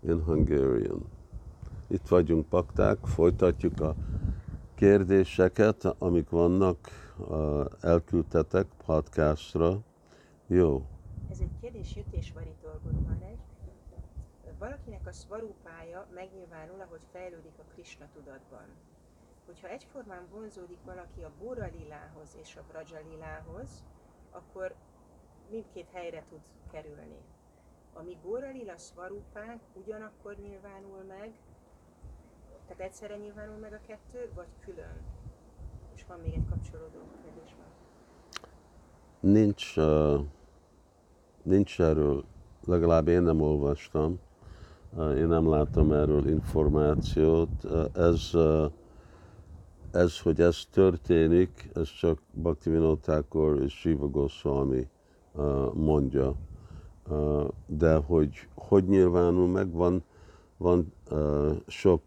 in Hungarian. Itt vagyunk, pakták, folytatjuk a kérdéseket, amik vannak, elküldtetek podcastra. Jó. Ez egy kérdés jutésvari dolgod van egy. Valakinek a szvarúpája megnyilvánul, ahogy fejlődik a Krishna tudatban. Hogyha egyformán vonzódik valaki a Bóra lilához és a Braja lilához, akkor mindkét helyre tud kerülni. A mi Bóra lila szvarúpánk ugyanakkor nyilvánul meg, tehát egyszerre nyilvánul meg a kettő, vagy külön? És van még egy kapcsolódó kérdés van. Nincs, nincs erről, legalább én nem olvastam, én nem láttam erről információt. Ez, ez, hogy ez történik, ez csak Bhaktivinoda Thakur és Shiva Goswami mondja. De hogy hogy nyilvánul meg, van, van sok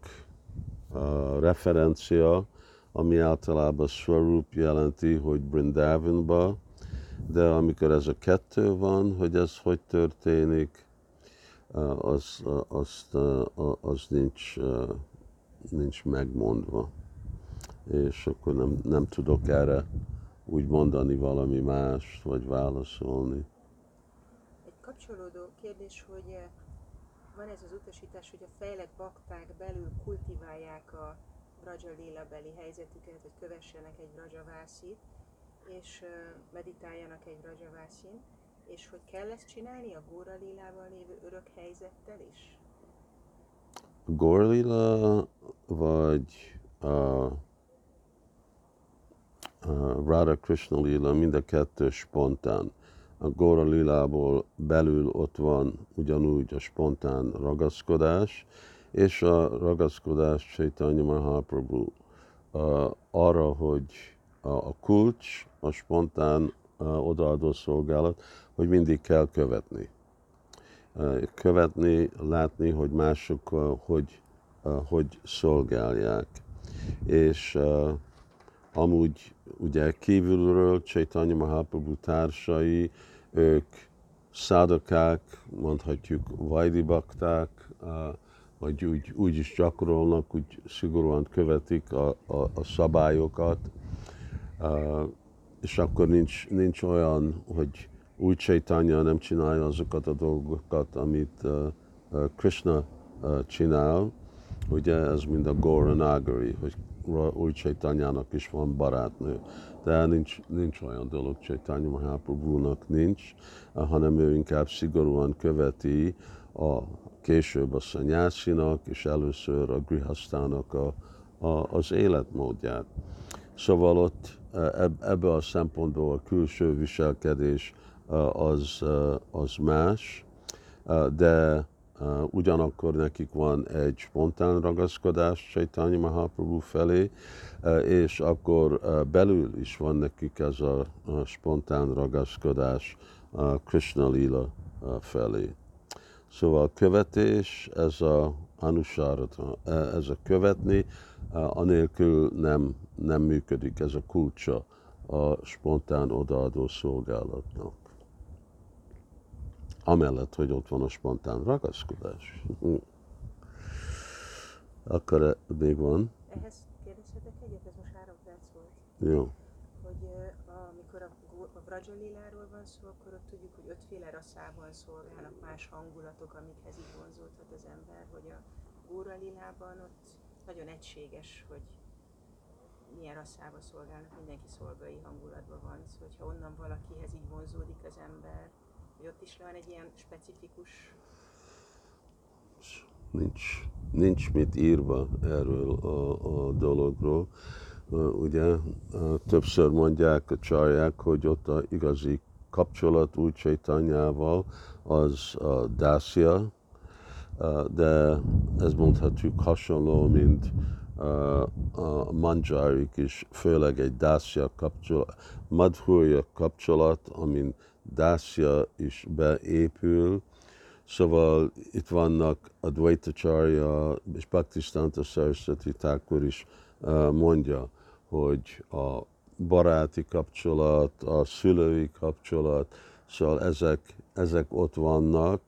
referencia, ami általában Swarup jelenti, hogy Brindavanba, de amikor ez a kettő van, hogy ez hogy történik, az, az, az nincs, nincs megmondva. És akkor nem, nem tudok erre úgy mondani valami mást, vagy válaszolni. Kapcsolódó kérdés, hogy van ez az utasítás, hogy a fejlett bakták belül kultiválják a Braja Lila beli helyzetüket, hogy kövessenek egy Braja Vászit, és meditáljanak egy Braja Vászin, és hogy kell ezt csinálni a Góra Lilával lévő örök helyzettel is? Lila vagy a Radha Krishna Lila, mind a kettő spontán a Gora Lilából belül ott van ugyanúgy a spontán ragaszkodás, és a ragaszkodás Chaitanya Mahaprabhu uh, arra, hogy a, a kulcs, a spontán uh, odaadó szolgálat, hogy mindig kell követni. Követni, látni, hogy mások hogy, hogy szolgálják. És uh, amúgy ugye kívülről Chaitanya Mahaprabhu társai, ők szádakák, mondhatjuk vajdibakták, vagy úgy, úgy is gyakorolnak, úgy szigorúan követik a, a, a szabályokat, és akkor nincs, nincs olyan, hogy úgy Chaitanya nem csinálja azokat a dolgokat, amit Krishna csinál, ugye ez mind a Goranagari, hogy új Csaitanyának is van barátnő. De nincs, nincs olyan dolog Csaitanya Mahaprabhu-nak nincs, hanem ő inkább szigorúan követi a később a szanyászinak, és először a grihasztának a, a, az életmódját. Szóval ott e, ebbe a szempontból a külső viselkedés e, az, e, az más, de ugyanakkor nekik van egy spontán ragaszkodás Chaitanya Mahaprabhu felé, és akkor belül is van nekik ez a, a spontán ragaszkodás Krishna Lila felé. Szóval követés, ez a anusárata, ez a követni, anélkül nem, nem működik, ez a kulcsa a spontán odaadó szolgálatnak amellett, hogy ott van a spontán ragaszkodás. Akkor e- még van. Ehhez kérdezhetek egyet, ez most három perc volt. Jó. Hogy amikor a, a Vrajaliláról van szó, akkor ott tudjuk, hogy ötféle rasszában szolgálnak más hangulatok, amikhez így vonzódhat az ember, hogy a Góra Lilában ott nagyon egységes, hogy milyen rasszába szolgálnak, mindenki szolgai hangulatban van, szóval hogyha onnan valakihez így vonzódik az ember, hogy ott is van egy ilyen specifikus... Nincs, nincs mit írva erről a, a dologról. Ugye többször mondják a csarják, hogy ott a igazi kapcsolat úgy Csaitanyával az a dászia, de ez mondhatjuk hasonló, mint a manjárik is, főleg egy dászia kapcsolat, madhurja kapcsolat, amin Dasya is beépül, szóval itt vannak a Dvaitacharya és Bhaktistanta Saraswati Thakur is mondja, hogy a baráti kapcsolat, a szülői kapcsolat, szóval ezek, ezek ott vannak,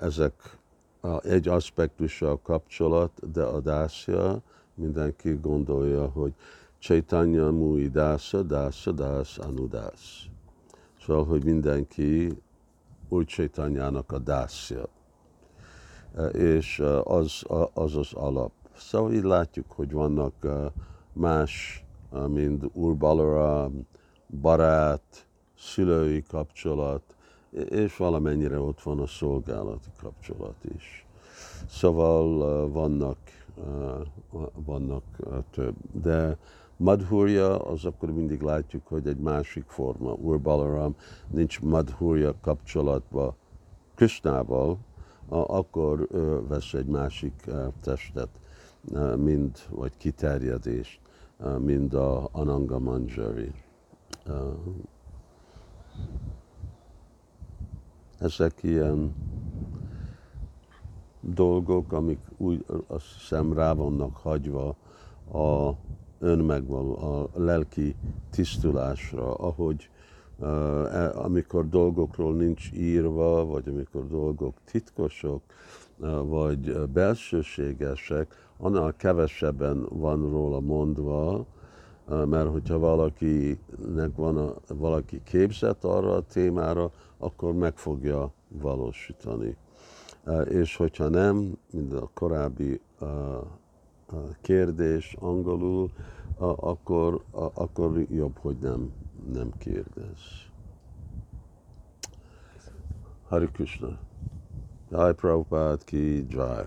ezek a- egy aspektusa a kapcsolat, de a dászja, mindenki gondolja, hogy Chaitanya Mui Dása, Dása, Dás, Anudász. Szóval, hogy mindenki új Chaitanyának a dászja. E, És e, az az, az alap. Szóval így látjuk, hogy vannak e, más, mint Úr Balaram, barát, szülői kapcsolat, és valamennyire ott van a szolgálati kapcsolat is. Szóval vannak, vannak több. De Madhurya, az akkor mindig látjuk, hogy egy másik forma. Úr Balaram nincs Madhurya kapcsolatba Krishnával, akkor vesz egy másik testet, mind, vagy kiterjedést, mind a Ananga Manjari. Ezek ilyen dolgok, amik úgy azt hiszem rá vannak hagyva a önmegvaló, a lelki tisztulásra, ahogy e- amikor dolgokról nincs írva, vagy amikor dolgok titkosok, vagy belsőségesek, annál kevesebben van róla mondva, mert hogyha valakinek van a, valaki képzett arra a témára, akkor meg fogja valósítani. És hogyha nem, mint a korábbi kérdés angolul, akkor, akkor jobb, hogy nem, nem kérdez. Hari Krishna. Jai Prabhupada ki Jai.